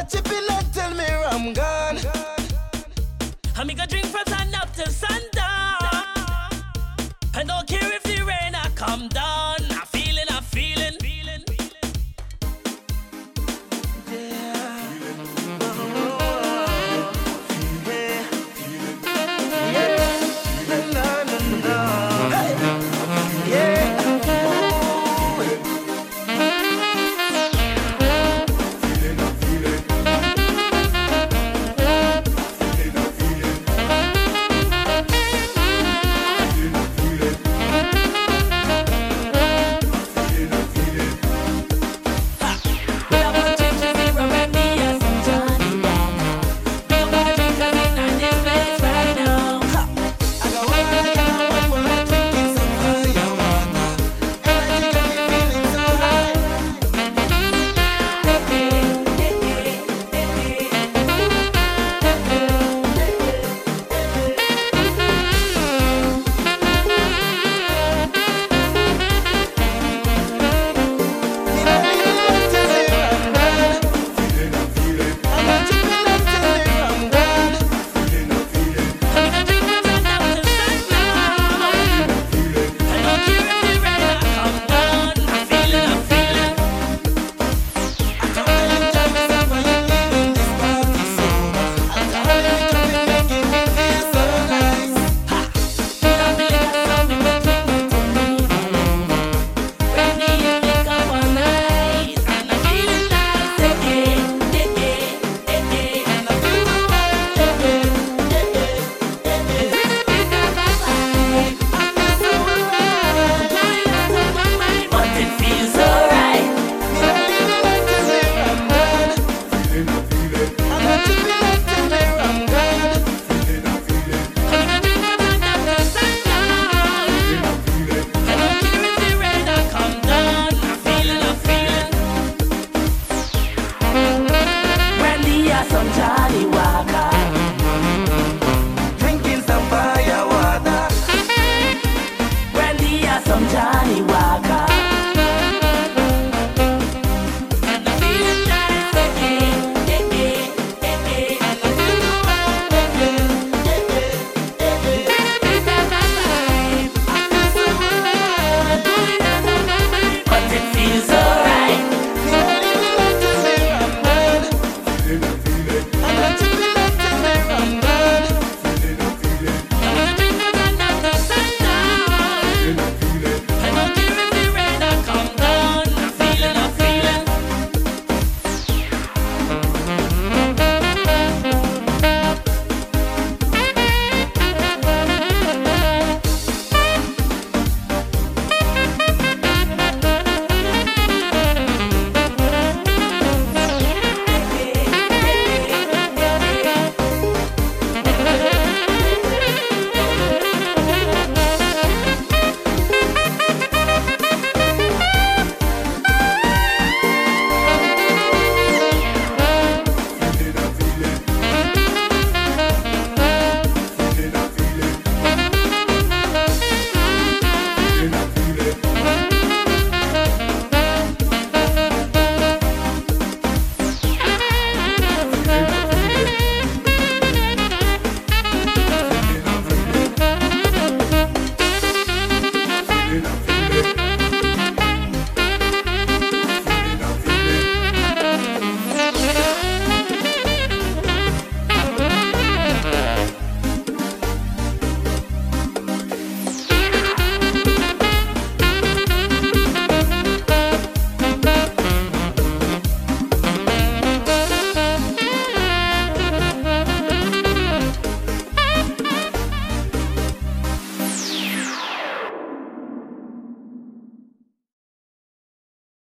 a chip in and tell me I'm gone. I'm gonna drink from sun up till sundown. I don't care if the rain I come down. some Johnnie Walker. Drinking some fire water. Brandy or some Johnnie Walker.